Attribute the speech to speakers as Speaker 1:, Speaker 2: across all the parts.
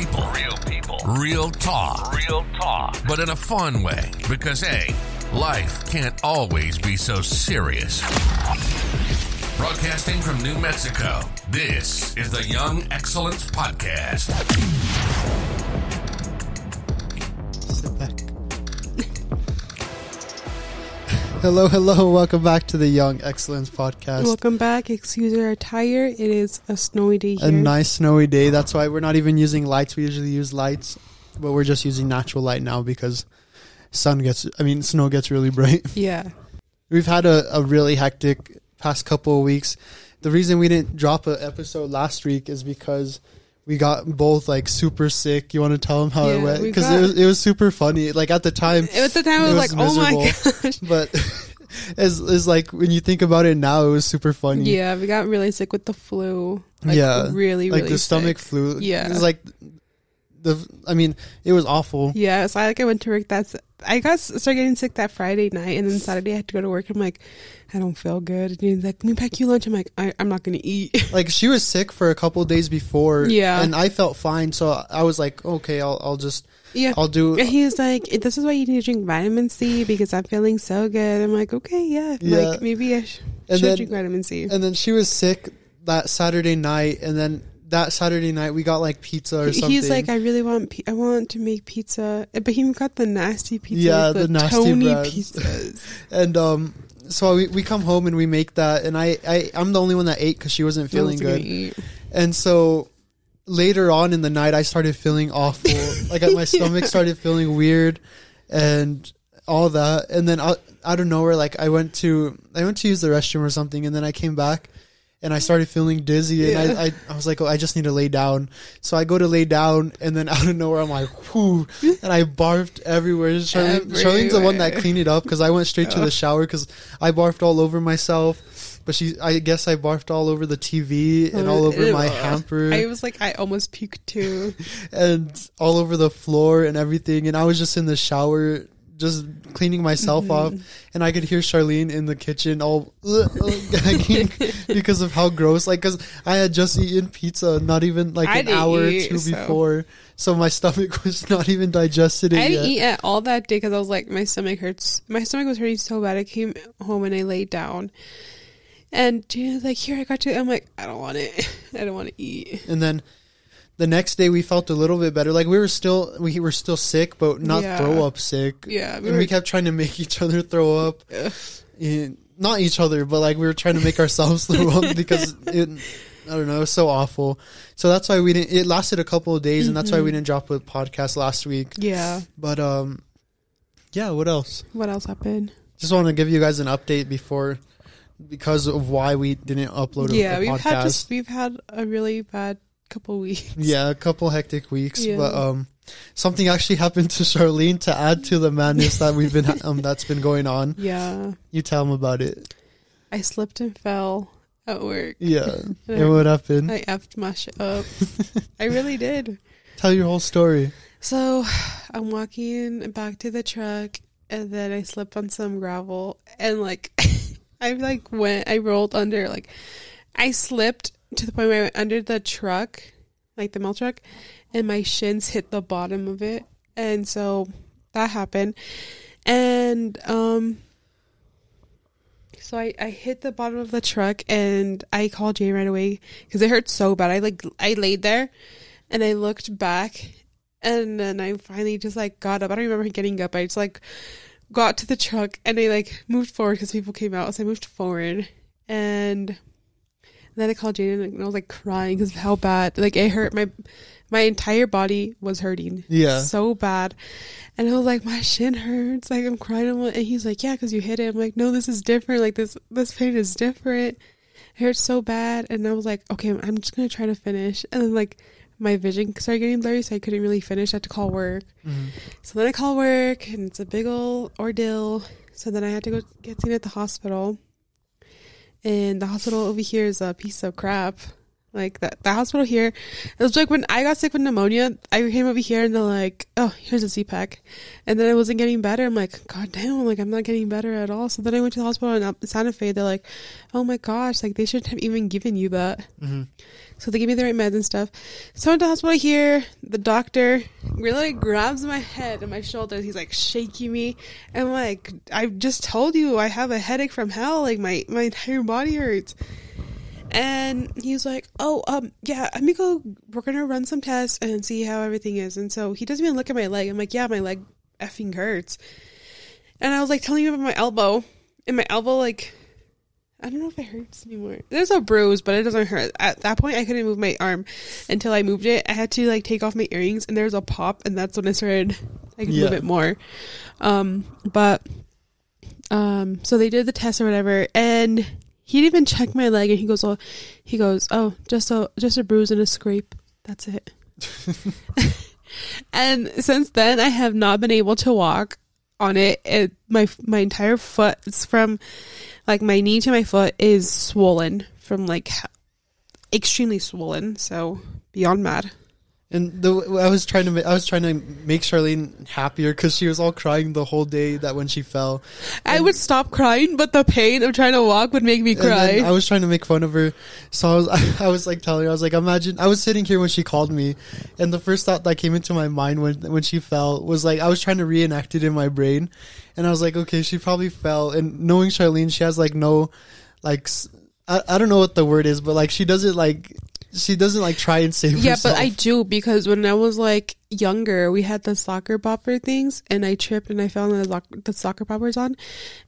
Speaker 1: people.
Speaker 2: Real people.
Speaker 1: Real talk.
Speaker 2: Real talk.
Speaker 1: But in a fun way. Because, hey, life can't always be so serious. Broadcasting from New Mexico, this is the Young Excellence Podcast.
Speaker 3: Hello, hello. Welcome back to the Young Excellence Podcast.
Speaker 4: Welcome back. Excuse our attire. It is a snowy day here.
Speaker 3: A nice snowy day. That's why we're not even using lights. We usually use lights, but we're just using natural light now because sun gets, I mean, snow gets really bright.
Speaker 4: yeah.
Speaker 3: We've had a, a really hectic past couple of weeks. The reason we didn't drop an episode last week is because we got both like super sick. You want to tell them how it went? Because
Speaker 4: got-
Speaker 3: it was, it was super funny. Like at the time,
Speaker 4: At the time, I
Speaker 3: It
Speaker 4: was,
Speaker 3: was
Speaker 4: like, oh my gosh.
Speaker 3: but as is like when you think about it now, it was super funny.
Speaker 4: Yeah, we got really sick with the flu. Like,
Speaker 3: Yeah,
Speaker 4: Really, really
Speaker 3: like the stomach flu.
Speaker 4: Yeah.
Speaker 3: it's like the. I mean, it was awful.
Speaker 4: Yeah, so I like I went to work. That's I got started getting sick that Friday night, and then Saturday I had to go to work. I'm like, I don't feel good. And he's like, "Let me pack you lunch." I'm like, I, I'm not gonna eat.
Speaker 3: Like she was sick for a couple of days before.
Speaker 4: Yeah.
Speaker 3: and I felt fine, so I was like, okay, I'll I'll just
Speaker 4: yeah.
Speaker 3: I'll do.
Speaker 4: And he was like, "This is why you need to drink vitamin C because I'm feeling so good." I'm like, "Okay, yeah,
Speaker 3: Yeah.
Speaker 4: like maybe I sh- should
Speaker 3: then-
Speaker 4: drink vitamin C."
Speaker 3: And then she was sick that Saturday night, and then that Saturday night we got like pizza or something.
Speaker 4: He's like, I really want, I want to make pizza, but he got the nasty pizza,
Speaker 3: Yeah,
Speaker 4: the,
Speaker 3: the nasty
Speaker 4: Tony
Speaker 3: breads.
Speaker 4: pizzas.
Speaker 3: and um, so we, we come home and we make that, and I, I I'm the only one that ate because she wasn't feeling
Speaker 4: No
Speaker 3: good. And so later on in the night, I started feeling awful. like my stomach started feeling weird, and all that. And then out, out of nowhere, like I went to I went to use the restroom or something, and then I came back. And I started feeling dizzy, and I, I, I was like, oh, I just need to lay down. So I go to lay down, and then out of nowhere, I'm like, whoo, and I barfed everywhere. Charlene, Charlene's the one that cleaned it up because I went straight to the shower because I barfed all over myself. But she, I guess I barfed all over the TV and all over my hamper
Speaker 4: I was like, I almost puked too.
Speaker 3: and all over the floor and everything. And I was just in the shower, just cleaning myself
Speaker 4: Mm-hmm.
Speaker 3: off. And I could hear Charlene in the kitchen all gagging because of how gross. Like, because I had just eaten pizza, not even like
Speaker 4: I
Speaker 3: an hour or two
Speaker 4: so-
Speaker 3: before. So my stomach was not even digested
Speaker 4: I didn't
Speaker 3: yet.
Speaker 4: eat at all that day because I was like, my stomach hurts. My stomach was hurting so bad. I came home and I laid down, and Gina's like, "Here, I got you." I'm like, "I don't want it. I don't want to eat."
Speaker 3: And then the next day we felt a little bit better. Like we were still we were still sick, but not
Speaker 4: Yeah.
Speaker 3: throw up sick.
Speaker 4: Yeah,
Speaker 3: and we kept trying to make each other throw up. And not each other, but like we were trying to make ourselves throw up because it. I don't know. It was so awful. So that's why we didn't. It lasted a couple of days, and that's why we didn't drop a podcast last week.
Speaker 4: Yeah.
Speaker 3: But um, yeah. What else?
Speaker 4: What else happened?
Speaker 3: Just want to give you guys an update before, because of why we didn't upload a,
Speaker 4: yeah,
Speaker 3: a
Speaker 4: we've
Speaker 3: podcast.
Speaker 4: had just we've had a really bad couple weeks.
Speaker 3: Yeah, a couple hectic weeks,
Speaker 4: Yeah.
Speaker 3: but um, something actually happened to Charlene to add to the madness that we've been um that's been going on.
Speaker 4: Yeah.
Speaker 3: You tell them about it.
Speaker 4: I slipped and fell at work.
Speaker 3: Yeah,
Speaker 4: And
Speaker 3: and what happened?
Speaker 4: I effed my shit up. I really did.
Speaker 3: Tell your whole story.
Speaker 4: So I'm walking back to the truck and then I slip on some gravel and like I like went I rolled under like I slipped to the point where I went under the truck, like the milk truck, and my shins hit the bottom of it. And so that happened. And um so I, I hit the bottom of the truck and I called Jay right away because it hurt so bad. I like I laid there and I looked back and then I finally just like got up. I don't remember getting up. I just like got to the truck and I like moved forward because people came out. So I moved forward and then I called Jaden and I was like crying because of how bad like it hurt my my entire body was hurting
Speaker 3: Yeah.
Speaker 4: so bad. And I was like my shin hurts like I'm crying. And he's like yeah because you hit it. I'm like no this is different. Like this this pain is different. It hurts so bad. And I was like okay I'm just gonna try to finish. And then like my vision started getting blurry so I couldn't really finish. I had to call work. Mm-hmm. So then I call work and it's a big old ordeal. So then I had to go get seen at the hospital and the hospital over here is a piece of crap Like that, the hospital here, it was like when I got sick with pneumonia, I came over here and they're like, "Oh, here's a Z-Pack," and then I wasn't getting better. I'm like, "God damn!" Like I'm not getting better at all. So then I went to the hospital in Santa Fe. They're like, "Oh my gosh!" Like they shouldn't have even given you that.
Speaker 3: hmm
Speaker 4: So they give me the right meds and stuff. So I went to the hospital here. The doctor really grabs my head and my shoulders. He's like shaking me. And I'm like, I just told you I have a headache from hell. Like my, my entire body hurts. And he's like, oh, um, yeah, let me go. We're to run some tests and see how everything is. And so he doesn't even look at my leg. I'm like, yeah, my leg effing hurts. And I was like telling him about my elbow. And my elbow, like, I don't know if it hurts anymore. There's a bruise, but it doesn't hurt. At that point, I couldn't move my arm until I moved it. I had to like take off my earrings, and there was a pop, and that's when I started. I could move
Speaker 3: Yeah.
Speaker 4: it more. Um, but um, so they did the test or whatever, and he didn't even check my leg, and he goes, "Oh, he goes, oh, just a just a bruise and a scrape. That's it." and since then, I have not been able to walk on it. it my my entire foot is from like my knee to my foot is swollen from like extremely swollen. So beyond mad.
Speaker 3: And the I was trying to I was trying to make Charlene happier because she was all crying the whole day that when she fell.
Speaker 4: I would stop crying, but the pain of trying to walk would make me
Speaker 3: And
Speaker 4: cry.
Speaker 3: I was trying to make fun of her, so I was I was like telling her I was like imagine I was sitting here when she called me, and the first thought that came into my mind when when she fell was like I was trying to reenact it in my brain, and I was like okay she probably fell, and knowing Charlene she has like no, like I, I don't know what the word is, but like she doesn't like she doesn't like try and save
Speaker 4: yeah,
Speaker 3: herself.
Speaker 4: but I do because when I was like younger, we had the soccer popper things, and I tripped and I fell and the, loc- the soccer poppers on,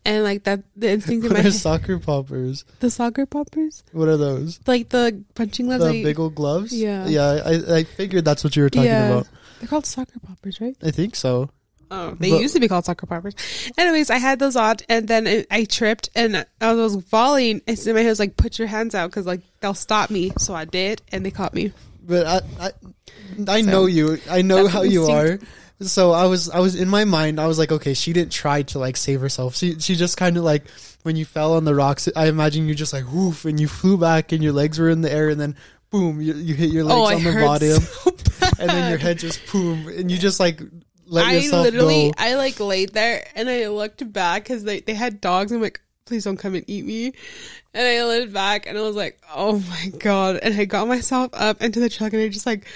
Speaker 4: and like that the instinct in
Speaker 3: what
Speaker 4: my
Speaker 3: are
Speaker 4: head,
Speaker 3: soccer poppers?
Speaker 4: the soccer poppers,
Speaker 3: What are those?
Speaker 4: like the punching gloves.
Speaker 3: The big old gloves?
Speaker 4: Yeah.
Speaker 3: Yeah, I, I figured that's what you were talking
Speaker 4: Yeah.
Speaker 3: about.
Speaker 4: they're called soccer poppers, right?
Speaker 3: I think so.
Speaker 4: Oh, they
Speaker 3: But-
Speaker 4: used to be called soccer poppers. Anyways, I had those on, and then it, I tripped, and I was falling. And so my head was like, "Put your hands out, because like they'll stop me." So I did, and they caught me.
Speaker 3: But I I, I know you. I know how you are. So I was I was in my mind. I was like, okay, she didn't try to like save herself. She she just kind of like when you fell on the rocks. I imagine you just like woof and you flew back and your legs were in the air and then boom, you, you hit your oh, legs
Speaker 4: oh, I
Speaker 3: on the
Speaker 4: hurt
Speaker 3: bottom
Speaker 4: so bad.
Speaker 3: and then your head just boom and you just like let
Speaker 4: I
Speaker 3: yourself
Speaker 4: literally,
Speaker 3: go.
Speaker 4: I like laid there, and I looked back because they they had dogs. I'm like, please don't come and eat me. And I laid back, and I was like, oh my god. And I got myself up into the truck, and I just like.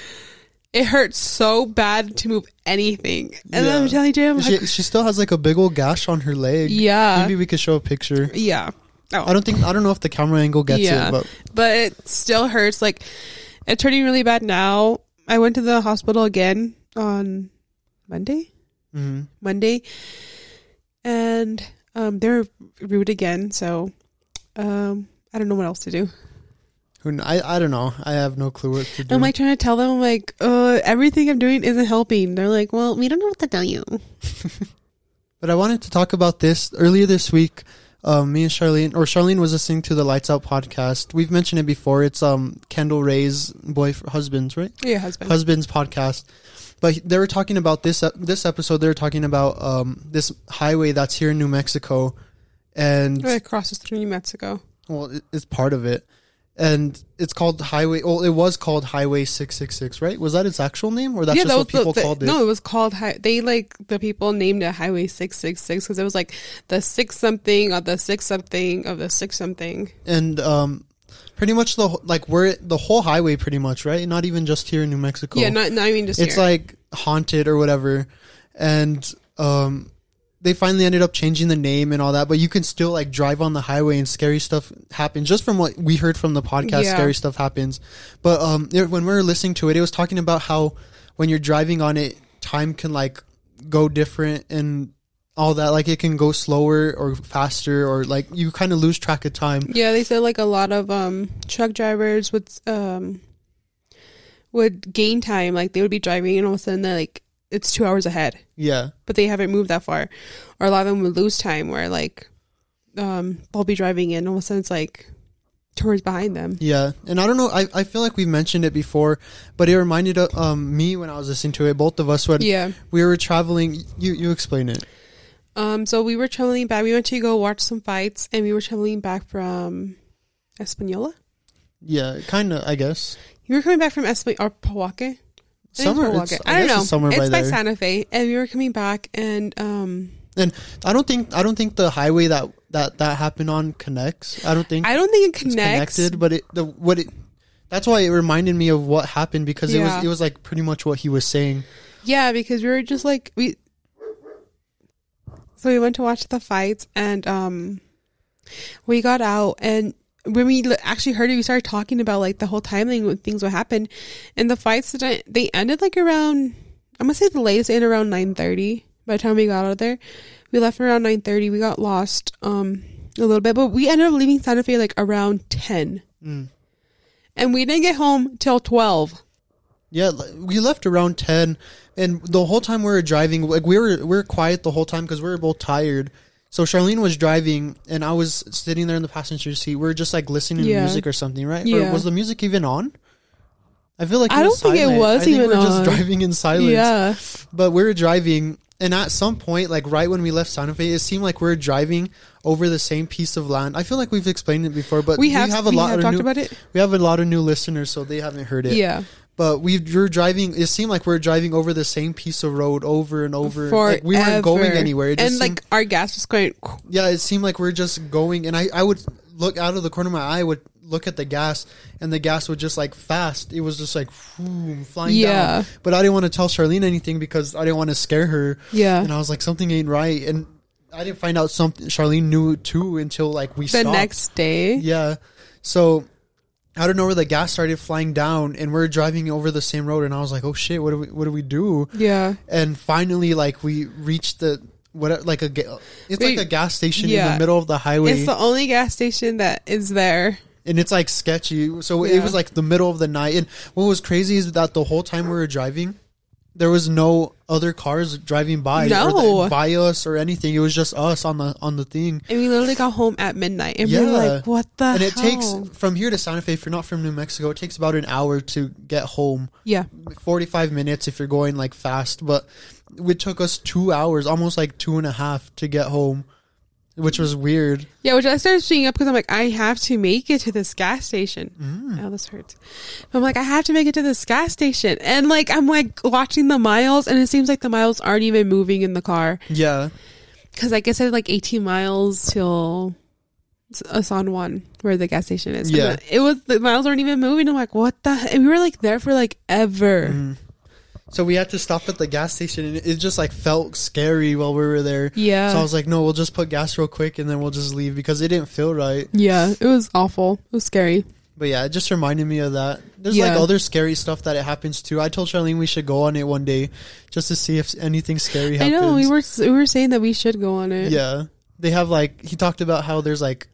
Speaker 4: It hurts so bad to move anything, and then I'm telling you, I'm like,
Speaker 3: She, she still has like a big old gash on her leg.
Speaker 4: yeah,
Speaker 3: Maybe we could show a picture.
Speaker 4: yeah. Oh,
Speaker 3: I don't think I don't know if the camera angle gets
Speaker 4: Yeah.
Speaker 3: it, but
Speaker 4: but it still hurts. Like it's turning really bad now. I went to the hospital again on Monday.
Speaker 3: mhm.
Speaker 4: Monday, and um, they're rude again. So um, I don't know what else to do.
Speaker 3: Who I I don't know. I have no clue what to do.
Speaker 4: I'm like trying to tell them, like, uh, everything I'm doing isn't helping. They're like, well, we don't know what to tell you.
Speaker 3: But I wanted to talk about this earlier this week. Um, me and Charlene, or Charlene was listening to the Lights Out podcast. We've mentioned it before. It's um Kendall Rae's boy husband's right
Speaker 4: Your husband.
Speaker 3: husband's podcast. But they were talking about this ep- this episode. They were talking about um this highway that's here in New Mexico, and
Speaker 4: Right across the through New Mexico.
Speaker 3: well, it, it's part of it, and it's called Highway. Well, it was called Highway Six Six Six, right? Was that its actual name, or that's just
Speaker 4: that
Speaker 3: what people
Speaker 4: the-
Speaker 3: called it?
Speaker 4: No, it was called. Hi- they like the people named it Highway Six Six Six because it was like the six something of the six something of the six something.
Speaker 3: and um, pretty much the like we're the whole highway, pretty much, right? Not even just here in New Mexico.
Speaker 4: Yeah, not, not even just
Speaker 3: it's
Speaker 4: here.
Speaker 3: like haunted or whatever, and um, they finally ended up changing the name and all that. But you can still like drive on the highway and scary stuff happens. Just from what we heard from the podcast,
Speaker 4: Yeah.
Speaker 3: scary stuff happens. But um, it- when we were listening to it, it was talking about how when you're driving on it, time can like go different and all that. Like it can go slower or faster, or like you kind of lose track of time.
Speaker 4: Yeah, they said like a lot of um truck drivers would um would gain time. Like they would be driving and all of a sudden they're like it's two hours ahead,
Speaker 3: Yeah.
Speaker 4: but they haven't moved that far. Or a lot of them would lose time where like um they'll be driving and all of a sudden it's like towards behind them.
Speaker 3: Yeah, and I don't know. I, I feel like we've mentioned it before, but it reminded uh, um me when I was listening to it. Both of us when
Speaker 4: Yeah.
Speaker 3: we were traveling. You you explain it.
Speaker 4: Um. So we were traveling back. We went to go watch some fights, and we were traveling back from Espanola.
Speaker 3: Yeah, kind of. I guess
Speaker 4: You were coming back from Espa or. I
Speaker 3: Somewhere- Pojoaque.
Speaker 4: I,
Speaker 3: I
Speaker 4: don't know.
Speaker 3: it's somewhere
Speaker 4: it's
Speaker 3: by
Speaker 4: by. Santa Fe, and we were coming back, and um,
Speaker 3: and I don't think I don't think the highway that that that happened on connects. I don't think
Speaker 4: I don't think it connects.
Speaker 3: connected, but it the what it. That's why it reminded me of what happened because it was it was like pretty much what he was saying.
Speaker 4: Yeah, because we were just like we. So we went to watch the fights, and um, we got out, and when we actually heard it, we started talking about like the whole timeline when things would happen, and the fights they ended like around. I'm gonna say the latest ended around nine thirty. By the time we got out of there, we left around nine thirty. We got lost um a little bit, but we ended up leaving Santa Fe like around ten,
Speaker 3: Mm.
Speaker 4: and we didn't get home till twelve.
Speaker 3: Yeah, we left around ten, and the whole time we were driving, like we were we were quiet the whole time because we were both tired. So Charlene was driving, and I was sitting there in the passenger seat. We were just like listening to music or something, right?
Speaker 4: Yeah.
Speaker 3: Or was the music even on? I feel like
Speaker 4: I
Speaker 3: it was
Speaker 4: don't think it was
Speaker 3: I think
Speaker 4: even
Speaker 3: we were just driving in silence.
Speaker 4: Yeah,
Speaker 3: But we were driving, and at some point, like right when we left Santa Fe, it seemed like we were driving over the same piece of land. I feel like we've explained it before, but
Speaker 4: we have,
Speaker 3: a
Speaker 4: we
Speaker 3: lot
Speaker 4: have
Speaker 3: of
Speaker 4: talked
Speaker 3: new,
Speaker 4: about it.
Speaker 3: we have a lot of new listeners, so they haven't heard it.
Speaker 4: Yeah.
Speaker 3: But we were driving. It seemed like we were driving over the same piece of road over and over. Like we weren't going anywhere.
Speaker 4: And
Speaker 3: seemed,
Speaker 4: like our gas was going.
Speaker 3: yeah, it seemed like we are just going. And I, I would look out of the corner of my eye, would look at the gas, and the gas would just like fast. It was just like whew, flying
Speaker 4: Yeah.
Speaker 3: down. But I didn't want to tell Charlene anything because I didn't want to scare her.
Speaker 4: Yeah.
Speaker 3: And I was like, something ain't right. And I didn't find out something. Charlene knew too until like we
Speaker 4: the
Speaker 3: stopped.
Speaker 4: next day.
Speaker 3: Yeah. So I don't know where the gas started flying down, and we're driving over the same road, and I was like, "Oh shit, what do we what do we do?"
Speaker 4: Yeah.
Speaker 3: And finally, like we reached the what like a it's
Speaker 4: Wait,
Speaker 3: like a gas station in the middle of the highway,
Speaker 4: It's the only gas station that is there.
Speaker 3: and it's like sketchy. So it was like the middle of the night, and what was crazy is that the whole time we were driving. There was no other cars driving by, or
Speaker 4: No.
Speaker 3: the, by us or anything. It was just us on the on the thing.
Speaker 4: And we literally got home at midnight. And we were like, what the
Speaker 3: and it
Speaker 4: hell?
Speaker 3: takes from here to Santa Fe. If you're not from New Mexico, it takes about an hour to get home.
Speaker 4: Yeah.
Speaker 3: 45 minutes if you're going like fast, but it took us two hours, almost like two and a half to get home, which was weird.
Speaker 4: Yeah, which I started speaking up because I'm like, I have to make it to this gas station.
Speaker 3: Mm.
Speaker 4: Oh, this hurts. But I'm like, I have to make it to this gas station. And like, I'm like watching the miles, and it seems like the miles aren't even moving in the car.
Speaker 3: Yeah.
Speaker 4: Because like I said, like 18 miles till uh, San Juan, where the gas station is.
Speaker 3: Yeah.
Speaker 4: It was the miles aren't even moving. I'm like, what the? And we were like there for like ever.
Speaker 3: Mm. So we had to stop at the gas station, and it just like felt scary while we were there.
Speaker 4: Yeah.
Speaker 3: So I was like, no, we'll just put gas real quick, and then we'll just leave because it didn't feel right.
Speaker 4: yeah, it was awful. It was scary.
Speaker 3: But yeah, it just reminded me of that. There's
Speaker 4: Yeah.
Speaker 3: like other scary stuff that it happens too. I told Charlene we should go on it one day just to see if anything scary happens.
Speaker 4: I know we were we were saying that we should go on it.
Speaker 3: Yeah. They have like he talked about how there's like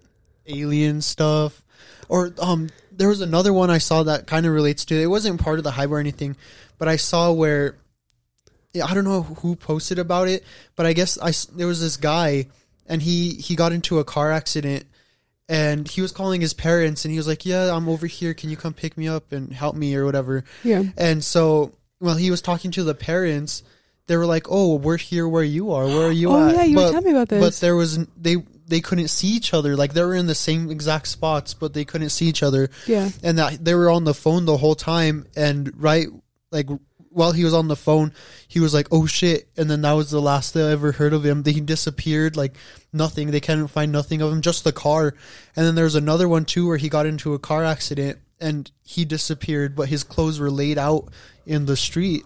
Speaker 3: alien stuff. Or um there was another one I saw that kind of relates to it. It wasn't part of the hype or anything, but I saw where yeah, I don't know who posted about it, but I guess I there was this guy and he he got into a car accident and he was calling his parents and he was like, "Yeah, I'm over here. Can you come pick me up and help me or whatever?"
Speaker 4: Yeah.
Speaker 3: And so, well, he was talking to the parents. They were like, "Oh, we're here where you are. Where are you
Speaker 4: Oh
Speaker 3: at?"
Speaker 4: yeah, you
Speaker 3: but,
Speaker 4: were telling me about this.
Speaker 3: But there was they they couldn't see each other. Like they were in the same exact spots, but they couldn't see each other.
Speaker 4: yeah.
Speaker 3: And that they were on the phone the whole time. And right, like while he was on the phone, he was like, "Oh shit!" And then that was the last they ever heard of him. He disappeared. Like nothing. They couldn't find nothing of him. Just the car. And then there was another one too where he got into a car accident and he disappeared, but his clothes were laid out in the street.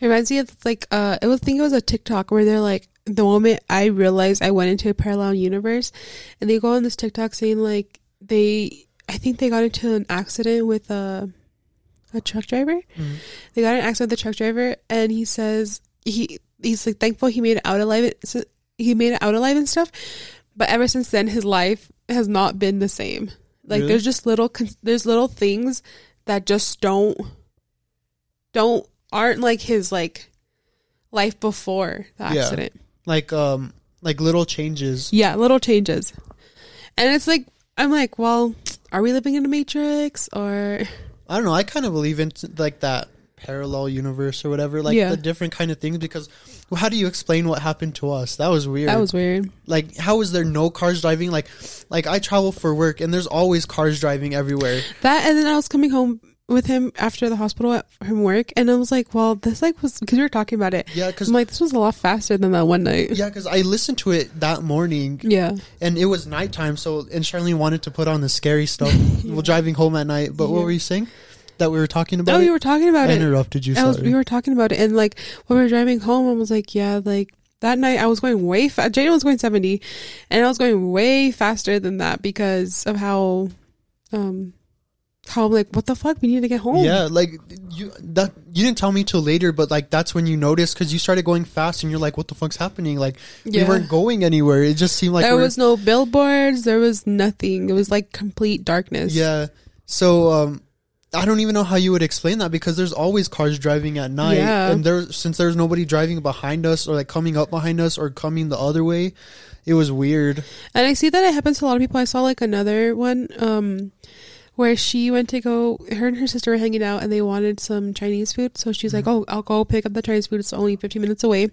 Speaker 4: It reminds me of like uh I think it was a TikTok where they're like the moment I realized I went into a parallel universe and they go on this TikTok saying like they I think they got into an accident with a a truck driver.
Speaker 3: Mhm.
Speaker 4: They got an accident with a truck driver and he says he he's like thankful he made it out alive so he made it out alive and stuff. But ever since then his life has not been the same. Like
Speaker 3: Really?
Speaker 4: there's just little there's little things that just don't don't aren't like his like life before the
Speaker 3: Yeah. Like um like little changes.
Speaker 4: Yeah, little changes. And it's like I'm like, well, are we living in a matrix or
Speaker 3: I don't know. I kind of believe in like that parallel universe or whatever, like
Speaker 4: Yeah.
Speaker 3: the different kind of things. Because well, how do you explain what happened to us? That was weird.
Speaker 4: That was weird.
Speaker 3: like how is there no cars driving? Like, like I travel for work and there's always cars driving everywhere.
Speaker 4: That and then I was coming home with him after the hospital at, from work, and I was like, "Well, this like was because we were talking about it.
Speaker 3: Yeah, because
Speaker 4: I'm like, this was a lot faster than that one night.
Speaker 3: yeah, because I listened to it that morning
Speaker 4: Yeah,
Speaker 3: and it was nighttime. So and Charlene wanted to put on the scary stuff while driving home at night. But what were you saying? That we were talking about?
Speaker 4: Oh, you were talking about
Speaker 3: I
Speaker 4: it.
Speaker 3: interrupted you.
Speaker 4: I was, we were talking about it, and like when we were driving home, I was like, yeah, like that night I was going way fast. Jaden was going seventy, and I was going way faster than that because of how, um, how I'm like, what the fuck? We need to get home.
Speaker 3: Yeah, like you that you didn't tell me till later, but like that's when you noticed because you started going fast and you're like, "What the fuck's happening?" Like
Speaker 4: Yeah.
Speaker 3: we weren't going anywhere. It just seemed like
Speaker 4: there
Speaker 3: we
Speaker 4: was no billboards. There was nothing. It was like complete darkness.
Speaker 3: yeah. So um, I don't even know how you would explain that because there's always cars driving at night,
Speaker 4: Yeah.
Speaker 3: and there since there's nobody driving behind us or like coming up behind us or coming the other way, it was weird.
Speaker 4: And I see that it happens to a lot of people. I saw like another one um where she went to go her and her sister were hanging out and they wanted some Chinese food. So she's like, mm-hmm. Oh, I'll go pick up the Chinese food. It's only fifteen minutes away.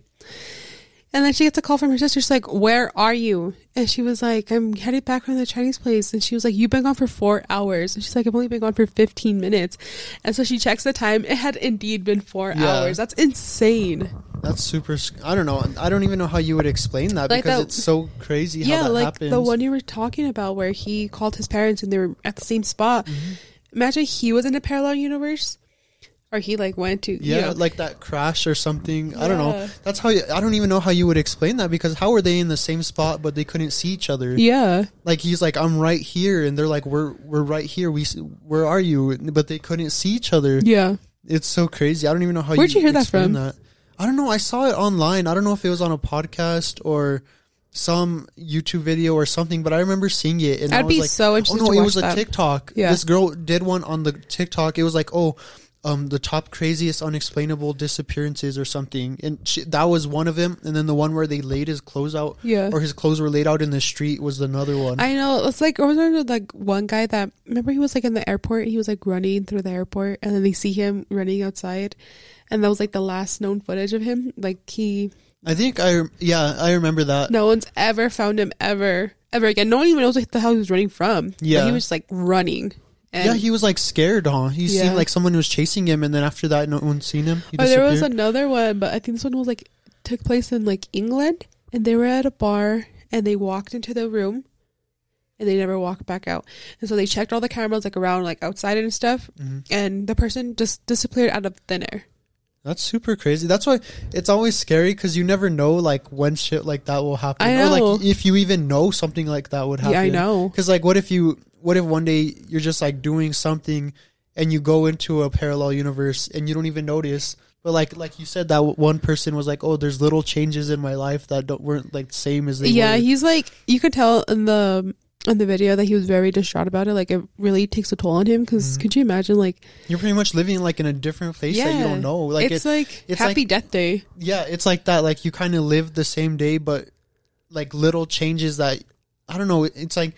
Speaker 4: And then she gets a call from her sister. She's like, Where are you? And she was like, I'm headed back from the Chinese place. And she was like, You've been gone for four hours. And she's like, I've only been gone for 15 minutes. And so she checks the time. It had indeed been four
Speaker 3: Yeah.
Speaker 4: hours. That's insane.
Speaker 3: That's super. I don't know. I don't even know how you would explain that
Speaker 4: Like
Speaker 3: because
Speaker 4: that-
Speaker 3: it's so crazy
Speaker 4: yeah,
Speaker 3: how that
Speaker 4: like
Speaker 3: happens.
Speaker 4: the one you were talking about where he called his parents and they were at the same spot.
Speaker 3: Mm-hmm.
Speaker 4: Imagine he was in a parallel universe, or he like went to
Speaker 3: Yeah,
Speaker 4: you know,
Speaker 3: like that crash or something. I don't know. That's how you, I don't even know how you would explain that because how were they in the same spot but they couldn't see each other?
Speaker 4: yeah,
Speaker 3: Like he's like I'm right here and they're like we're we're right here. We where are you? But they couldn't see each other.
Speaker 4: yeah.
Speaker 3: It's so crazy. I don't even know how
Speaker 4: Where'd you hear that from?
Speaker 3: That. I don't know. I saw it online. I don't know if it was on a podcast or some YouTube video or something, but I remember seeing it and
Speaker 4: I'd
Speaker 3: was
Speaker 4: be
Speaker 3: like,
Speaker 4: so
Speaker 3: Oh
Speaker 4: interested.
Speaker 3: no,
Speaker 4: to
Speaker 3: it was a
Speaker 4: that.
Speaker 3: TikTok.
Speaker 4: Yeah.
Speaker 3: This girl did one on the TikTok. It was like, oh, um, the top craziest unexplainable disappearances or something, and she, that was one of them. And then the one where they laid his clothes out,
Speaker 4: Yeah.
Speaker 3: or his clothes were laid out in the street, was another one.
Speaker 4: I know. It's like, there like one guy that remember he was like in the airport. He was like running through the airport, and then they see him running outside, and that was like the last known footage of him. Like he,
Speaker 3: I think I, yeah, I remember that.
Speaker 4: no one's ever found him ever, ever again. No one even knows like the hell he was running from. But
Speaker 3: Yeah.
Speaker 4: he was just, like running. And
Speaker 3: yeah, he was like scared, huh? He
Speaker 4: Yeah.
Speaker 3: seemed like someone was chasing him, and then after that, no one seen him.
Speaker 4: Oh, there was another one, but I think this one was like took place in like England, and they were at a bar, and they walked into the room, and they never walked back out. And so they checked all the cameras like around, like outside and stuff,
Speaker 3: Mhm.
Speaker 4: and the person just disappeared out of thin air.
Speaker 3: That's super crazy. That's why it's always scary because you never know like when shit like that will happen,
Speaker 4: I
Speaker 3: or like if you even know something like that would happen.
Speaker 4: Yeah, I know.
Speaker 3: Because like, what if you? What if one day you're just like doing something, and you go into a parallel universe and you don't even notice? But like, like you said, that one person was like, "Oh, there's little changes in my life that don't weren't like same as they
Speaker 4: yeah,
Speaker 3: were."
Speaker 4: he's like you could tell in the in the video that he was very distraught about it. Like it really takes a toll on him. Because
Speaker 3: Mhm.
Speaker 4: could you imagine like
Speaker 3: You're pretty much living like in a different place that you don't know. Like
Speaker 4: it's
Speaker 3: it,
Speaker 4: like
Speaker 3: it's
Speaker 4: Happy
Speaker 3: like-
Speaker 4: Death Day.
Speaker 3: yeah, it's like that. Like you kind of live the same day, but like little changes that I don't know. It's like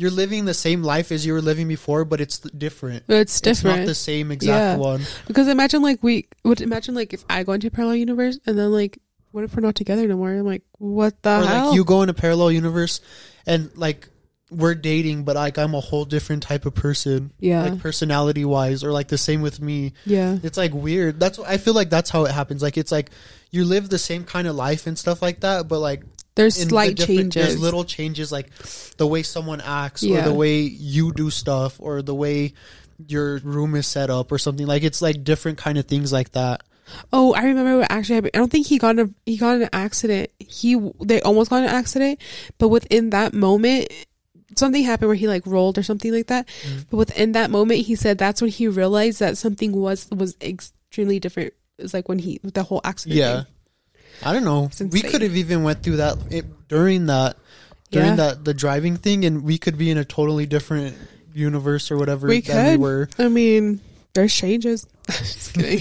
Speaker 3: you're living the same life as you were living before, but it's different.
Speaker 4: It's different.
Speaker 3: It's not the same exact
Speaker 4: Yeah.
Speaker 3: one.
Speaker 4: Because imagine like we would imagine like if I go into a parallel universe and then like what if we're not together no more? I'm like, what the
Speaker 3: or
Speaker 4: hell?
Speaker 3: like you go in a parallel universe, and like we're dating, but like I'm a whole different type of person,
Speaker 4: yeah,
Speaker 3: like personality wise, or like the same with me.
Speaker 4: yeah,
Speaker 3: It's like weird. That's I feel like that's how it happens. Like it's like you live the same kind of life and stuff like that, but like
Speaker 4: there's
Speaker 3: the
Speaker 4: slight
Speaker 3: different-
Speaker 4: changes.
Speaker 3: There's little changes like the way someone acts or the way you do stuff or the way your room is set up or something. Like it's like different kind of things like that.
Speaker 4: oh, I remember what actually happened. I don't think he got a he got an accident. He they almost got an accident, but within that moment. Something happened where he like rolled or something like that,
Speaker 3: Mm-hmm.
Speaker 4: but within that moment, he said that's when he realized that something was was extremely different. It's like when he with the whole accident.
Speaker 3: Yeah.
Speaker 4: thing.
Speaker 3: I don't know. We could have even went through that it, during that during
Speaker 4: Yeah.
Speaker 3: that the driving thing and we could be in a totally different universe or whatever
Speaker 4: We could.
Speaker 3: we were.
Speaker 4: I mean, there's changes. Just kidding.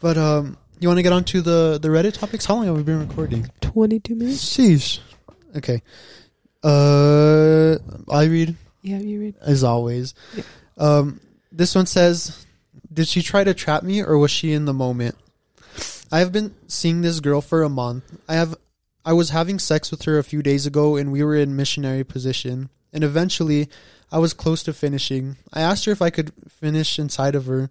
Speaker 3: But um you want to get on to the the Reddit topics? How long have we been recording?
Speaker 4: Twenty two minutes.
Speaker 3: Sheesh. Okay. Uh I read
Speaker 4: Yeah, you read.
Speaker 3: as always.
Speaker 4: Yeah.
Speaker 3: Um, this one says, Did she try to trap me or was she in the moment? I have been seeing this girl for a month. I have I was having sex with her a few days ago and we were in missionary position. And eventually I was close to finishing. I asked her if I could finish inside of her.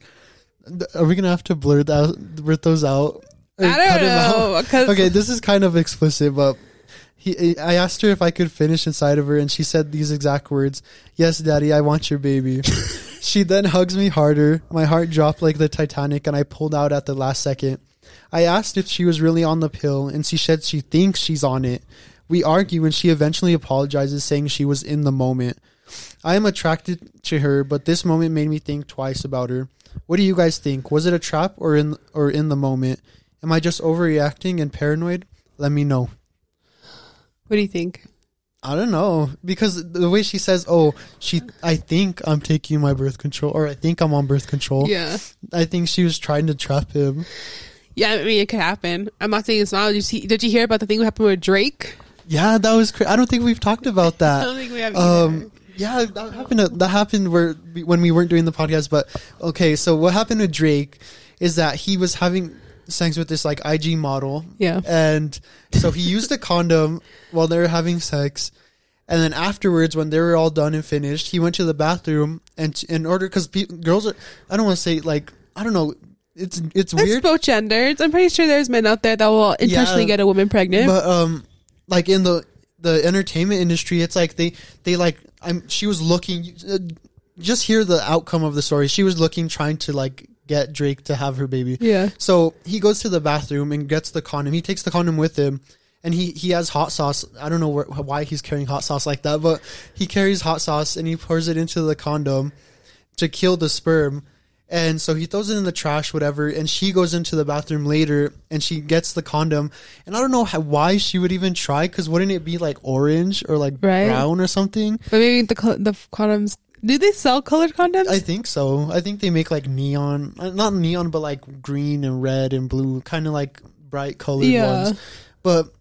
Speaker 3: Are we gonna have to blur that blur those out?
Speaker 4: I don't know.
Speaker 3: okay, this is kind of explicit, but he, I asked her if I could finish inside of her, and she said these exact words: "Yes, Daddy, I want your baby." she then hugs me harder. My heart dropped like the Titanic, and I pulled out at the last second. I asked if she was really on the pill, and she said she thinks she's on it. We argue, and she eventually apologizes, saying she was in the moment. I am attracted to her, but this moment made me think twice about her. What do you guys think? Was it a trap or in or in the moment? Am I just overreacting and paranoid? Let me know.
Speaker 4: What do you think?
Speaker 3: I don't know because the way she says, "Oh, she," I think I'm taking my birth control, or I think I'm on birth control.
Speaker 4: Yeah.
Speaker 3: I think she was trying to trap him.
Speaker 4: Yeah, I mean, it could happen. I'm not saying it's not. Did you, see, did you hear about the thing that happened with Drake?
Speaker 3: Yeah, that was. Cra- I don't think we've talked about that.
Speaker 4: I don't think we have.
Speaker 3: Um, yeah, that happened. That happened where when we weren't doing the podcast. But okay, so what happened with Drake is that he was having sex with this like IG model,
Speaker 4: yeah.
Speaker 3: and so he used a condom while they were having sex. And then afterwards, when they were all done and finished, he went to the bathroom and in order because pe- girls are I don't want to say like I don't know it's it's
Speaker 4: It's
Speaker 3: weird.
Speaker 4: both genders. I'm pretty sure there's men out there that will intentionally get a woman pregnant.
Speaker 3: but um like in the the entertainment industry it's like they they like i'm she was looking uh, just hear the outcome of the story. She was looking trying to like get drake to have her baby.
Speaker 4: Yeah.
Speaker 3: so he goes to the bathroom and gets the condom. He takes the condom with him and he he has hot sauce. I don't know where, why he's carrying hot sauce like that but he carries hot sauce and he pours it into the condom to kill the sperm and so he throws it in the trash, whatever. And she goes into the bathroom later and she gets the condom. And I don't know how, why she would even try, because wouldn't it be like orange or like
Speaker 4: Right.
Speaker 3: brown or something?
Speaker 4: But maybe the the condoms. Do they sell colored condoms?
Speaker 3: I think so. I think they make like neon, uh, not neon, but like green and red and blue, kind of like bright colored
Speaker 4: Yeah.
Speaker 3: ones. But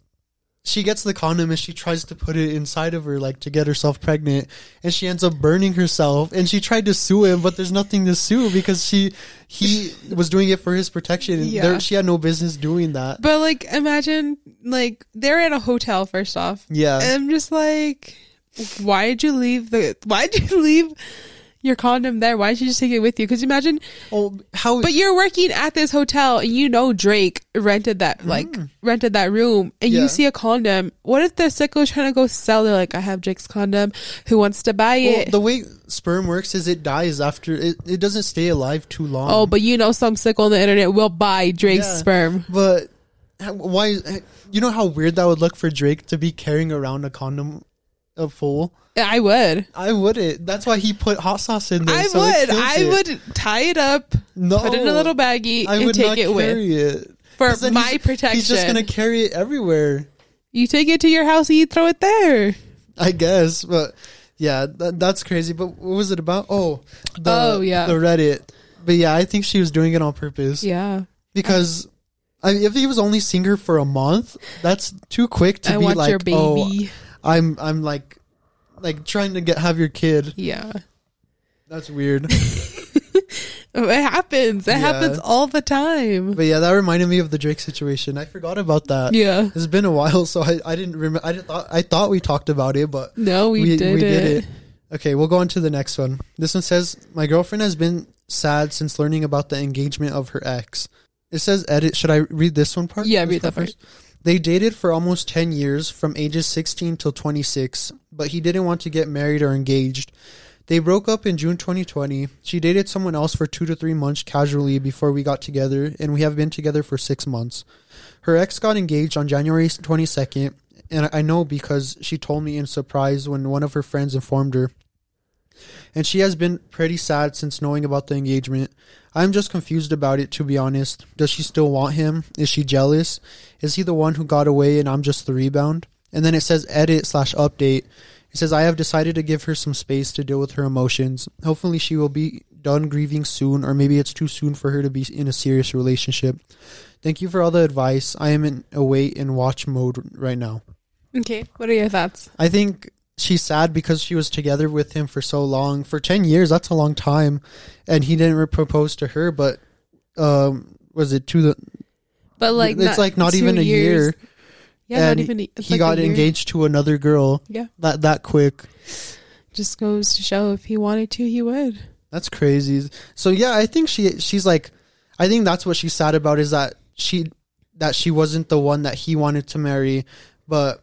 Speaker 3: she gets the condom and she tries to put it inside of her, like to get herself pregnant, and she ends up burning herself. And she tried to sue him, but there's nothing to sue because she he was doing it for his protection. And
Speaker 4: Yeah.
Speaker 3: there, she had no business doing that.
Speaker 4: but like, imagine like they're at a hotel. First off,
Speaker 3: Yeah,
Speaker 4: and I'm just like, why did you leave the? Why did you leave your condom there? Why didn't you just take it with you? Because imagine,
Speaker 3: oh, how?
Speaker 4: but you're working at this hotel and you know Drake rented that like rented that room, and
Speaker 3: Mm. Yeah.
Speaker 4: you see a condom. What if the sicko's trying to go sell? They're like, I have Drake's condom. Who wants to buy
Speaker 3: well,
Speaker 4: it?
Speaker 3: the way sperm works is it dies after it. It doesn't stay alive too long.
Speaker 4: oh, but you know, some sicko on the internet will buy Drake's
Speaker 3: Yeah.
Speaker 4: sperm.
Speaker 3: But why? You know how weird that would look for Drake to be carrying around a condom of full.
Speaker 4: I would.
Speaker 3: I wouldn't. That's why he put hot sauce in there.
Speaker 4: I
Speaker 3: so
Speaker 4: would. I
Speaker 3: it.
Speaker 4: would tie it up,
Speaker 3: No,
Speaker 4: put it in a little baggie,
Speaker 3: I
Speaker 4: and
Speaker 3: would
Speaker 4: take
Speaker 3: not
Speaker 4: it with
Speaker 3: carry it
Speaker 4: for my
Speaker 3: he's-
Speaker 4: protection.
Speaker 3: He's just gonna carry it everywhere.
Speaker 4: you take it to your house and you throw it there.
Speaker 3: I guess, but yeah, that, that's crazy. But what was it about? Oh, the,
Speaker 4: Oh, yeah.
Speaker 3: the Reddit. But yeah, I think she was doing it on purpose
Speaker 4: Yeah.
Speaker 3: because. I if he was only seeing her for a month, that's too quick to
Speaker 4: I
Speaker 3: be like,
Speaker 4: your
Speaker 3: oh,
Speaker 4: baby.
Speaker 3: I'm I'm like like trying to get have your kid.
Speaker 4: yeah.
Speaker 3: That's weird.
Speaker 4: It happens. It
Speaker 3: Yeah.
Speaker 4: happens all the time.
Speaker 3: but yeah, that reminded me of the Drake situation. I forgot about that.
Speaker 4: Yeah.
Speaker 3: It's been a while, so I, I didn't remember. I didn't thought I thought we talked about it, but
Speaker 4: No, we, did, it.
Speaker 3: Okay, we'll go on to the next one. This one says, "My girlfriend has been sad since learning about the engagement of her ex." It says, "Edit." Should I read this one part?
Speaker 4: Yeah,
Speaker 3: This
Speaker 4: read that part.
Speaker 3: They dated for almost 10 years from ages 16 till 26, but he didn't want to get married or engaged. They broke up in June 2020. She dated someone else for 2 to 3 months casually before we got together, and we have been together for 6 months. Her ex got engaged on January 22nd, and I know because she told me in surprise when one of her friends informed her. And she has been pretty sad since knowing about the engagement. I'm just confused about it, to be honest. Does she still want him? Is she jealous? Is he the one who got away and I'm just the rebound? And then it says edit slash update. It says, I have decided to give her some space to deal with her emotions. Hopefully, she will be done grieving soon, or maybe it's too soon for her to be in a serious relationship. Thank you for all the advice. I am in a wait and watch mode right now.
Speaker 4: Okay. What are your thoughts?
Speaker 3: I think she's sad because she was together with him for so long for 10 years that's a long time and he didn't propose to her but um was it to the
Speaker 4: But like,
Speaker 3: it's like not even a year
Speaker 4: Yeah,
Speaker 3: and
Speaker 4: not even. a-
Speaker 3: he
Speaker 4: like
Speaker 3: got engaged to another girl
Speaker 4: Yeah,
Speaker 3: that that quick
Speaker 4: just goes to show if he wanted to, he would.
Speaker 3: That's crazy. So yeah, I think she she's like I think that's what she's sad about is that she that she wasn't the one that he wanted to marry. But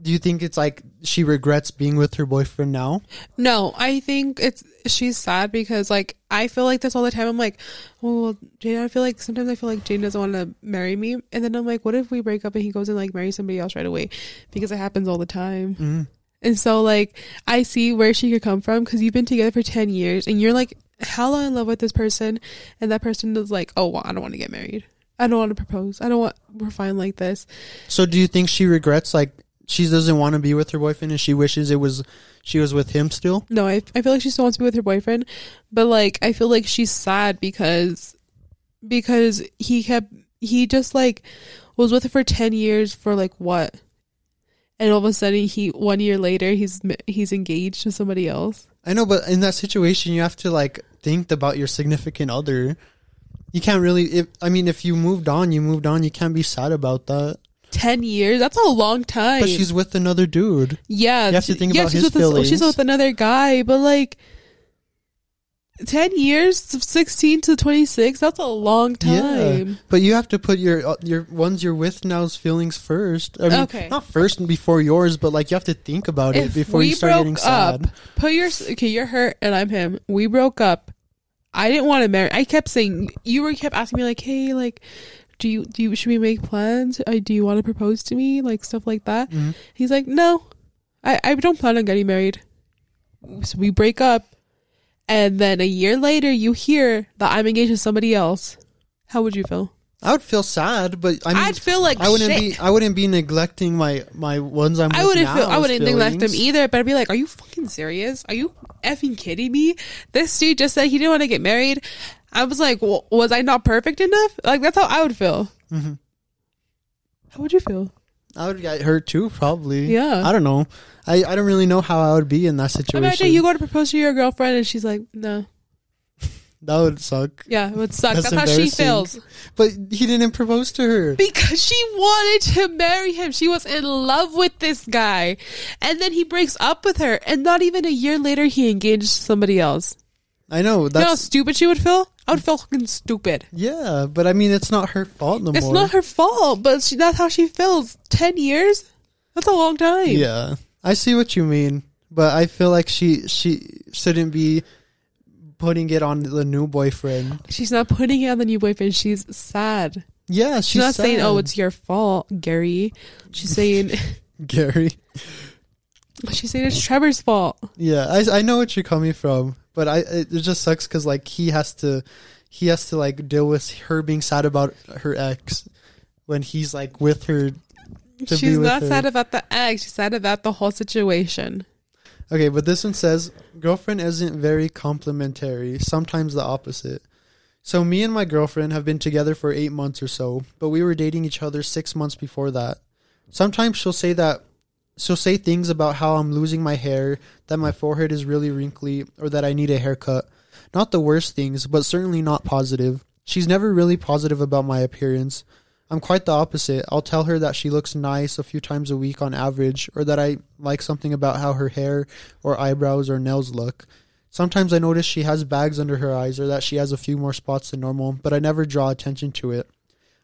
Speaker 3: do you think it's like she regrets being with her boyfriend now?
Speaker 4: No, I think it's she's sad because like I feel like this all the time. I'm like, oh, well, Jane. I feel like sometimes I feel like Jane doesn't want to marry me, and then I'm like, what if we break up and he goes and like marries somebody else right away? Because it happens all the time.
Speaker 3: Mm.
Speaker 4: And so like I see where she could come from because you've been together for ten years and you're like hella in love with this person, and that person is like, oh, well, I don't want to get married. I don't want to propose. I don't want. We're fine like this.
Speaker 3: So do you think she regrets like she doesn't want to be with her boyfriend and she wishes it was she was with him still?
Speaker 4: No, I I feel like she still wants to be with her boyfriend, but like I feel like she's sad because because he kept he just like was with her for 10 years for like what? And all of a sudden he one year later he's he's engaged to somebody else.
Speaker 3: I know, but in that situation you have to like think about your significant other. You can't really if I mean if you moved on, you moved on, you can't be sad about that.
Speaker 4: 10 years? That's a long time.
Speaker 3: But she's with another dude.
Speaker 4: yeah,
Speaker 3: you have to think
Speaker 4: yeah,
Speaker 3: about
Speaker 4: she's
Speaker 3: his
Speaker 4: with this- she's with another guy, but like 10 years 16 to 26 that's a long time
Speaker 3: Yeah, but you have to put your uh, your ones you're with now's feelings first. I mean,
Speaker 4: Okay.
Speaker 3: not first and before yours, but like you have to think about it before you start getting
Speaker 4: broke
Speaker 3: sad.
Speaker 4: up, put your okay, you're hurt and I'm him. We broke up. I didn't want to marry. I kept saying you were kept asking me like, hey, like, do you do you should we make plans? I do you want to propose to me? Like stuff like that.
Speaker 3: Mhm.
Speaker 4: He's like, no, I I don't plan on getting married. So we break up, and then a year later, you hear that I'm engaged to somebody else. How would you feel?
Speaker 3: I would feel sad, but I mean,
Speaker 4: I would feel like
Speaker 3: I wouldn't
Speaker 4: shit.
Speaker 3: be I wouldn't be neglecting my my ones I'm.
Speaker 4: I wouldn't feel I wouldn't neglect him
Speaker 3: feelings.
Speaker 4: either, but I'd be like, Are you fucking serious? Are you effing kidding me? This dude just said he didn't want to get married. I was like, well, was I not perfect enough? Like that's how I would feel.
Speaker 3: Mhm.
Speaker 4: How would you feel?
Speaker 3: I would get hurt too, probably.
Speaker 4: Yeah.
Speaker 3: I don't know. I I don't really know how I would be in that situation.
Speaker 4: Imagine you go to propose to your girlfriend and she's like, No.
Speaker 3: that would suck.
Speaker 4: Yeah, it would suck.
Speaker 3: That's
Speaker 4: That's, how she feels.
Speaker 3: But he didn't propose to her.
Speaker 4: Because she wanted to marry him. She was in love with this guy. And then he breaks up with her. And not even a year later he engaged somebody else.
Speaker 3: I know
Speaker 4: you know how stupid she would feel? I would feel fucking stupid.
Speaker 3: yeah, but I mean it's not her fault no
Speaker 4: It's
Speaker 3: more.
Speaker 4: not her fault, but she, that's how she feels. Ten years? That's a long time.
Speaker 3: Yeah, I see what you mean, but I feel like she she shouldn't be putting it on the new boyfriend.
Speaker 4: She's not putting it on the new boyfriend. She's sad.
Speaker 3: Yeah,
Speaker 4: She's,
Speaker 3: she's
Speaker 4: not saying, "Oh, it's your fault, Gary." She's saying,
Speaker 3: Gary.
Speaker 4: "She's saying it's Trevor's fault."
Speaker 3: Yeah, I I know what you're coming from, but I it just sucks because like he has to he has to like deal with her being sad about her ex when he's like with her.
Speaker 4: She's
Speaker 3: with
Speaker 4: not
Speaker 3: her.
Speaker 4: sad about the ex. She's sad about the whole situation.
Speaker 3: Okay, but this one says girlfriend isn't very complimentary, sometimes the opposite. So me and my girlfriend have been together for 8 months or so, but we were dating each other 6 months before that. Sometimes she'll say that she'll say things about how I'm losing my hair, that my forehead is really wrinkly, or that I need a haircut. Not the worst things, but certainly not positive. She's never really positive about my appearance. I'm quite the opposite. I'll tell her that she looks nice a few times a week on average, or that I like something about how her hair or eyebrows or nails look. Sometimes I notice she has bags under her eyes or that she has a few more spots than normal, but I never draw attention to it.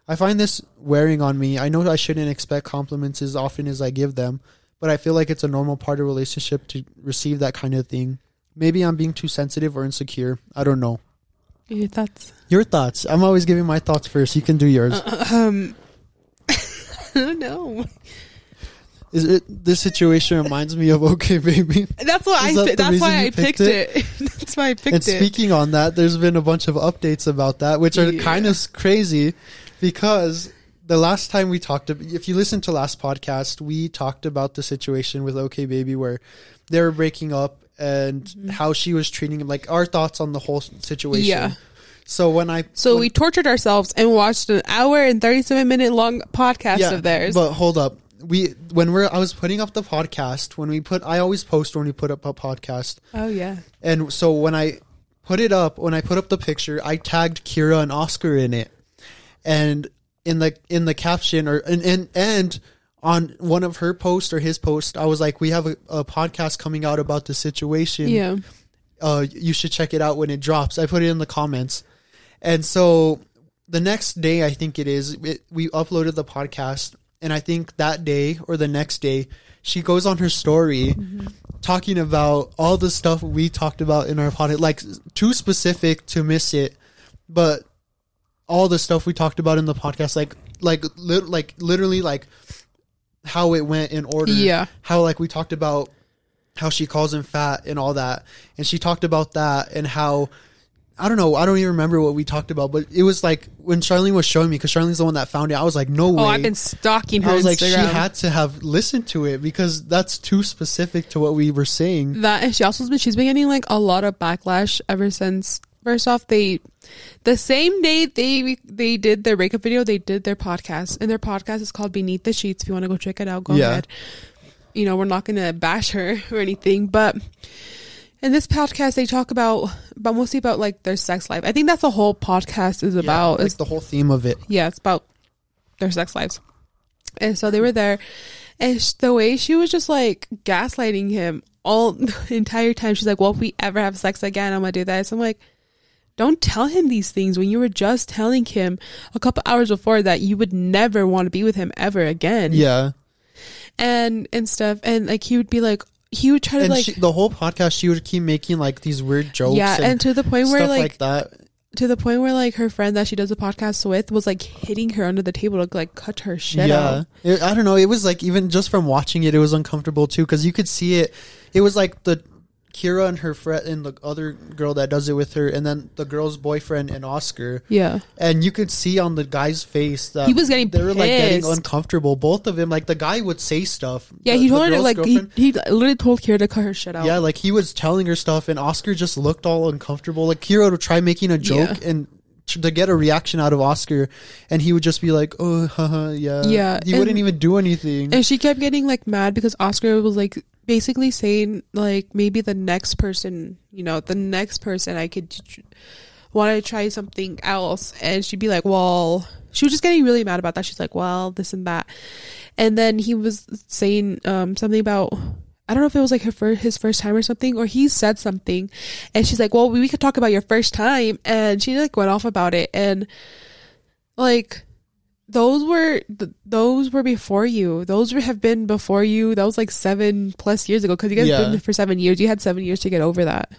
Speaker 3: I find this wearing on me. I know I shouldn't expect compliments as often as I give them, but I feel like it's a normal part of a relationship to receive that kind of thing. Maybe I'm being too sensitive or insecure. I don't know.
Speaker 4: Your thoughts?
Speaker 3: Your thoughts. I'm always giving my thoughts first. You can do yours.
Speaker 4: Um, I don't know.
Speaker 3: Is it this situation reminds me of Okay Baby?
Speaker 4: That's why
Speaker 3: Is
Speaker 4: I.
Speaker 3: that
Speaker 4: That's why I
Speaker 3: picked
Speaker 4: picked it. that's why I picked
Speaker 3: And
Speaker 4: it.
Speaker 3: And speaking on that, there's been a bunch of updates about that, which are
Speaker 4: Yeah.
Speaker 3: kind of crazy because the last time we talked, if you listen to last podcast, we talked about the situation with OK Baby where they were breaking up and
Speaker 4: Mm-hmm.
Speaker 3: how she was treating him, like our thoughts on the whole situation.
Speaker 4: Yeah.
Speaker 3: So when I
Speaker 4: So
Speaker 3: when-
Speaker 4: we tortured ourselves and watched an hour and thirty-seven minute long podcast of theirs.
Speaker 3: But hold up. we when we're I was putting up the podcast when we put I always post when we put up a podcast
Speaker 4: Oh yeah.
Speaker 3: and so when I put it up when I put up the picture I tagged Kira and Oscar in it and in the in the caption or and and, and on one of her posts or his post I was like we have a, a podcast coming out about the situation
Speaker 4: Yeah.
Speaker 3: uh, you should check it out when it drops. I put it in the comments. And so the next day, I think it is, it, we uploaded the podcast. And I think that day or the next day, she goes on her story talking about all the stuff we talked about in our podcast, like too specific to miss it, but all the stuff we talked about in the podcast, like, like, li- like literally like how it went in order.
Speaker 4: Yeah.
Speaker 3: How like we talked about how she calls him fat and all that. And she talked about that and how I don't know, I don't even remember what we talked about, but it was like when Charlene was showing me because Charlene's the one that found it. I was like, no way.
Speaker 4: Oh, I've been stalking her
Speaker 3: I was like, she had to have listened to it because that's too specific to what we were saying.
Speaker 4: that and she also has been she's been getting like a lot of backlash ever since first off they the same day they they did their breakup video they did their podcast and their podcast is called beneath the sheets if you want to go check it out go
Speaker 3: Yeah.
Speaker 4: ahead you know we're not gonna bash her or anything but in this podcast they talk about but mostly about like their sex life i think that's the whole podcast is about
Speaker 3: yeah,
Speaker 4: is
Speaker 3: like the whole theme of it.
Speaker 4: yeah, it's about their sex lives. And so they were there, and the way she was just like gaslighting him all the entire time. She's like, "Well, if we ever have sex again, I'm gonna do this." I'm like, "Don't tell him these things when you were just telling him a couple hours before that you would never want to be with him ever again."
Speaker 3: Yeah.
Speaker 4: and and stuff, and like he would be like, he would try to
Speaker 3: And
Speaker 4: like,
Speaker 3: she, the whole podcast, she would keep making like these weird jokes.
Speaker 4: yeah,
Speaker 3: and,
Speaker 4: and to the point where
Speaker 3: stuff
Speaker 4: like
Speaker 3: like that.
Speaker 4: to the point where like her friend that she does a podcast with was like hitting her under the table to like cut her shit
Speaker 3: yeah. It- I don't know. It was like even just from watching it, it was uncomfortable too because you could see it. It was like the Kira and her friend and the other girl that does it with her, and then the girl's boyfriend and Oscar.
Speaker 4: Yeah.
Speaker 3: And you could see on the guy's face that
Speaker 4: He was getting
Speaker 3: they were like getting uncomfortable. Both of them, like the guy would say stuff.
Speaker 4: Yeah,
Speaker 3: The-
Speaker 4: he told her to like he, he literally told Kira to cut her shit out.
Speaker 3: yeah, like he was telling her stuff, and Oscar just looked all uncomfortable. Like Kira would try making a joke
Speaker 4: Yeah.
Speaker 3: and to get a reaction out of Oscar, and he would just be like, "Oh, haha, yeah,
Speaker 4: Yeah,
Speaker 3: He wouldn't even do anything.
Speaker 4: And she kept getting like mad because Oscar was like basically saying like maybe the next person, you know, the next person I could want to try something else, and she'd be like, "Well," she was just getting really mad about that. She's like, "Well, this and that," and then he was saying um something about. I don't know if it was like her first, his first time or something, or he said something, and she's like, "Well, we could talk about your first time," and she like went off about it, and like those were th- those were before you. Those were, have been before you. That was like seven plus years ago because you guys
Speaker 3: Yeah.
Speaker 4: been for seven years. You had seven years to get over that.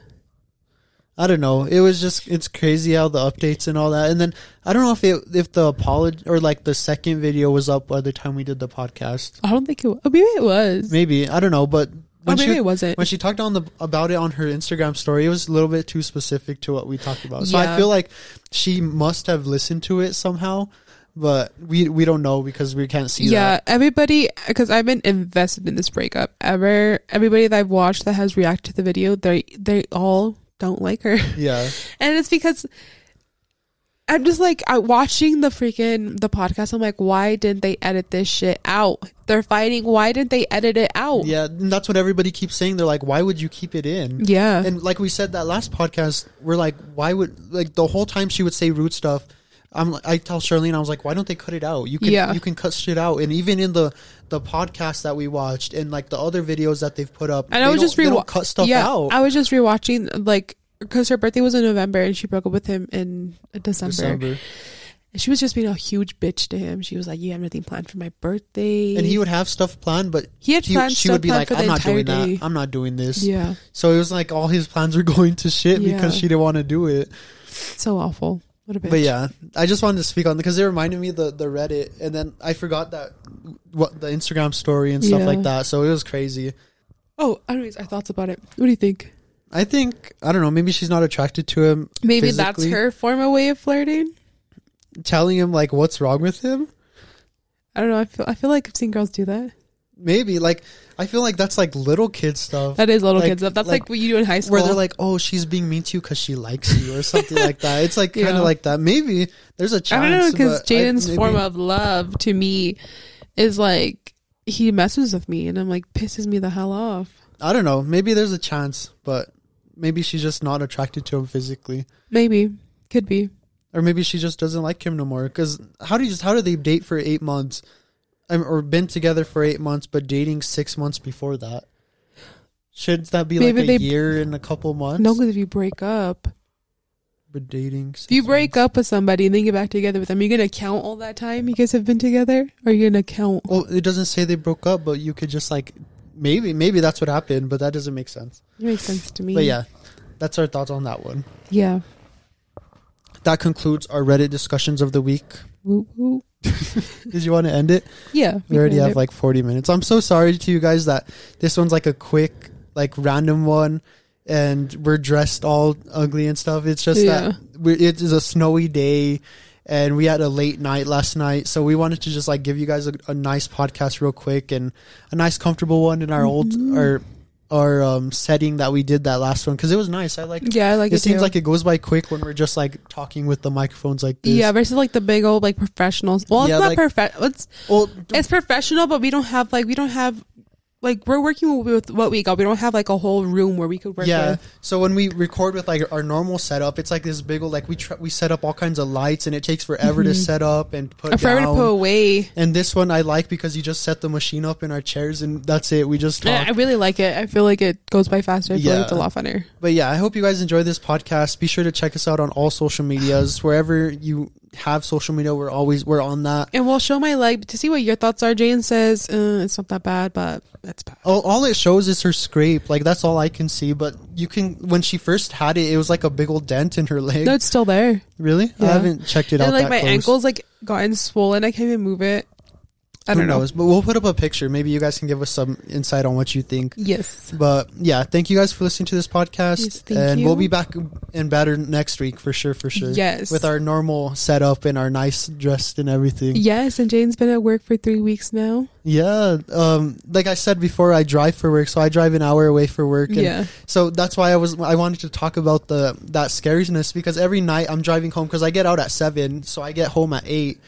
Speaker 3: I don't know. It was just it's crazy how the updates and all that. And then I don't know if it if the apology or like the second video was up by the time we did the podcast.
Speaker 4: I don't think it. Was. Oh, maybe it was.
Speaker 3: Maybe I don't know, but
Speaker 4: Or
Speaker 3: when
Speaker 4: maybe
Speaker 3: she
Speaker 4: it wasn't.
Speaker 3: when she talked on the about it on her Instagram story, it was a little bit too specific to what we talked about. So
Speaker 4: Yeah.
Speaker 3: I feel like she must have listened to it somehow, but we we don't know because we can't see
Speaker 4: yeah,
Speaker 3: that.
Speaker 4: everybody, because I've been invested in this breakup. Ever, everybody that I've watched that has reacted to the video, they they all don't like her,
Speaker 3: Yeah,
Speaker 4: and it's because I'm just like I, watching the freaking the podcast. I'm like, why didn't they edit this shit out? They're fighting. Why didn't they edit it out?
Speaker 3: yeah. And that's what everybody keeps saying. They're like, why would you keep it in?
Speaker 4: yeah.
Speaker 3: And like we said that last podcast, we're like, why would like the whole time she would say rude stuff. I'm I tell Charlene I was like, why don't they cut it out? You can
Speaker 4: Yeah.
Speaker 3: you can cut shit out. And even in the the podcast that we watched and like the other videos that they've put up,
Speaker 4: And
Speaker 3: they
Speaker 4: I was
Speaker 3: don't-
Speaker 4: just
Speaker 3: don't cut stuff
Speaker 4: yeah,
Speaker 3: out.
Speaker 4: I was just rewatching like because her birthday was in November and she broke up with him in December.
Speaker 3: December.
Speaker 4: And she was just being a huge bitch to him. She was like, "You have nothing planned for my birthday."
Speaker 3: And he would have stuff planned, but
Speaker 4: he had
Speaker 3: he,
Speaker 4: planned
Speaker 3: she would be like, I'm not doing
Speaker 4: day.
Speaker 3: that. I'm not doing this.
Speaker 4: Yeah,
Speaker 3: So it was like all his plans were going to shit
Speaker 4: Yeah.
Speaker 3: because she didn't want to do it.
Speaker 4: so awful. What a bitch.
Speaker 3: But yeah, I just wanted to speak on because it reminded me of the the Reddit, and then I forgot that what the Instagram story and stuff
Speaker 4: Yeah.
Speaker 3: like that. So it was crazy.
Speaker 4: Oh, anyways, our thoughts about it. What do you think?
Speaker 3: I think I don't know. Maybe she's not attracted to him.
Speaker 4: Maybe that's
Speaker 3: physically.
Speaker 4: her form of way of flirting.
Speaker 3: Telling him like what's wrong with him.
Speaker 4: I don't know. I feel I feel like I've seen girls do that.
Speaker 3: Maybe like I feel like that's like little kid stuff.
Speaker 4: That is little
Speaker 3: Like-
Speaker 4: kids stuff. That's
Speaker 3: like,
Speaker 4: like, what you do in high school.
Speaker 3: where they're like, "Oh, she's being mean to you because she likes you" or something like that. It's like kind of
Speaker 4: Yeah.
Speaker 3: like that. Maybe there's a chance.
Speaker 4: I don't know because Jaden's form of love to me is like he messes with me and I'm like pisses me the hell off.
Speaker 3: I don't know. Maybe there's a chance, but maybe she's just not attracted to him physically,
Speaker 4: Maybe. Could be.
Speaker 3: or maybe she just doesn't like him no more. Because how do you just how do they date for eight months, um, or been together for eight months, but dating six months before that? Shouldn't that be
Speaker 4: Maybe
Speaker 3: like a
Speaker 4: they-
Speaker 3: year and a couple months?
Speaker 4: No, because if you break up,
Speaker 3: but dating.
Speaker 4: if you break up with somebody and then get back together with them, you're gonna count all that time you guys have been together, or you're gonna count?
Speaker 3: Well, it doesn't say they broke up, but you could just like maybe maybe that's what happened, but that doesn't make sense.
Speaker 4: It makes sense to me.
Speaker 3: But yeah, that's our thoughts on that one.
Speaker 4: yeah.
Speaker 3: That concludes our Reddit discussions of the week.
Speaker 4: Woo woo.
Speaker 3: Did you want to end it?
Speaker 4: Yeah,
Speaker 3: We already have
Speaker 4: end
Speaker 3: like 40 minutes. I'm so sorry to you guys that this one's like a quick, like random one and we're dressed all ugly and stuff. It's just
Speaker 4: Yeah.
Speaker 3: that it is a snowy day and we had a late night last night. So we wanted to just like give you guys a, a nice podcast real quick and a nice comfortable one in our old,
Speaker 4: Mm-hmm.
Speaker 3: Our, um, setting that we did that last one because it was nice. I like.
Speaker 4: Yeah, I like
Speaker 3: it.
Speaker 4: it.
Speaker 3: seems
Speaker 4: too.
Speaker 3: like it goes by quick when we're just like talking with the microphones like this.
Speaker 4: yeah, versus like the big old like professionals. Well,
Speaker 3: Yeah,
Speaker 4: it's not
Speaker 3: like-
Speaker 4: perfect. It's
Speaker 3: Well,
Speaker 4: it's professional, but we don't have like we don't have like we're working with what we got. We don't have like a whole room where we could work.
Speaker 3: yeah.
Speaker 4: with.
Speaker 3: So when we record with like our normal setup, it's like this big old like we tr- we set up all kinds of lights and it takes forever to
Speaker 4: Mhm.
Speaker 3: set up and put
Speaker 4: forever to put away.
Speaker 3: and this one I like because you just set the machine up in our chairs and that's it. We just
Speaker 4: I
Speaker 3: talk.
Speaker 4: I really like it. I feel like it goes by faster. I feel
Speaker 3: Yeah.
Speaker 4: like it's a lot funner.
Speaker 3: But yeah, I hope you guys enjoy this podcast. Be sure to check us out on all social medias wherever you have social media. We're always we're on that.
Speaker 4: And we'll show my leg to see what your thoughts are. Jane says uh, it's not that bad, but it's bad.
Speaker 3: All, all it shows is her scrape. Like that's all I can see. But you can when she first had it, it was like a big old dent in her leg.
Speaker 4: No, it's still there.
Speaker 3: really? I haven't checked it out.
Speaker 4: Like my
Speaker 3: close.
Speaker 4: ankles like gotten swollen. I can't even move it. I don't know.
Speaker 3: knows? But we'll put up a picture. Maybe you guys can give us some insight on what you think.
Speaker 4: Yes.
Speaker 3: But yeah, thank you guys for listening to this podcast.
Speaker 4: Yes,
Speaker 3: and
Speaker 4: you.
Speaker 3: we'll be back and better next week for sure, for sure.
Speaker 4: Yes.
Speaker 3: With our normal setup and our nice dressed and everything.
Speaker 4: Yes, and Jane's been at work for three weeks now.
Speaker 3: Yeah. Um like I said before, I drive for work, so I drive an hour away for work. And
Speaker 4: Yeah.
Speaker 3: So that's why I was I wanted to talk about the that scariness because every night I'm driving home because I get out at seven, so I get home at eight.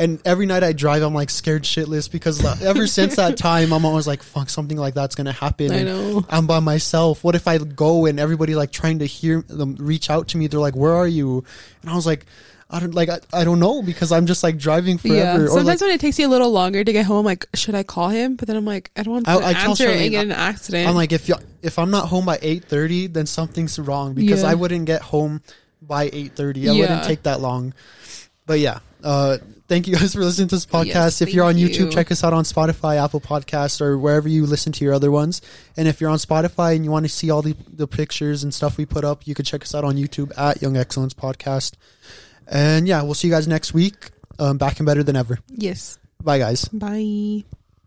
Speaker 3: And every night I drive, I'm like scared shitless because ever since that time, I'm always like, "Fuck, something like that's gonna happen."
Speaker 4: I
Speaker 3: And
Speaker 4: know.
Speaker 3: I'm by myself. What if I go and everybody like trying to hear them reach out to me? They're like, "Where are you?" And I was like, "I don't like I, I don't know because I'm just like driving
Speaker 4: Yeah.
Speaker 3: forever." Or
Speaker 4: Sometimes
Speaker 3: like,
Speaker 4: when it takes you a little longer to get home, I'm like, should I call him? But then I'm like, I don't want to
Speaker 3: I- I
Speaker 4: answer
Speaker 3: Charlene,
Speaker 4: and get an accident.
Speaker 3: I'm like, if you if I'm not home by eight thirty, then something's wrong because
Speaker 4: Yeah.
Speaker 3: I wouldn't get home by eight thirty. I
Speaker 4: Yeah.
Speaker 3: wouldn't take that long. But yeah, uh, thank you guys for listening to this podcast.
Speaker 4: Yes,
Speaker 3: if you're on YouTube,
Speaker 4: you.
Speaker 3: check us out on Spotify, Apple Podcasts, or wherever you listen to your other ones. And if you're on Spotify and you want to see all the the pictures and stuff we put up, you can check us out on YouTube at Young Excellence Podcast. And yeah, we'll see you guys next week. Um, back and better than ever.
Speaker 4: yes.
Speaker 3: Bye, guys.
Speaker 4: Bye.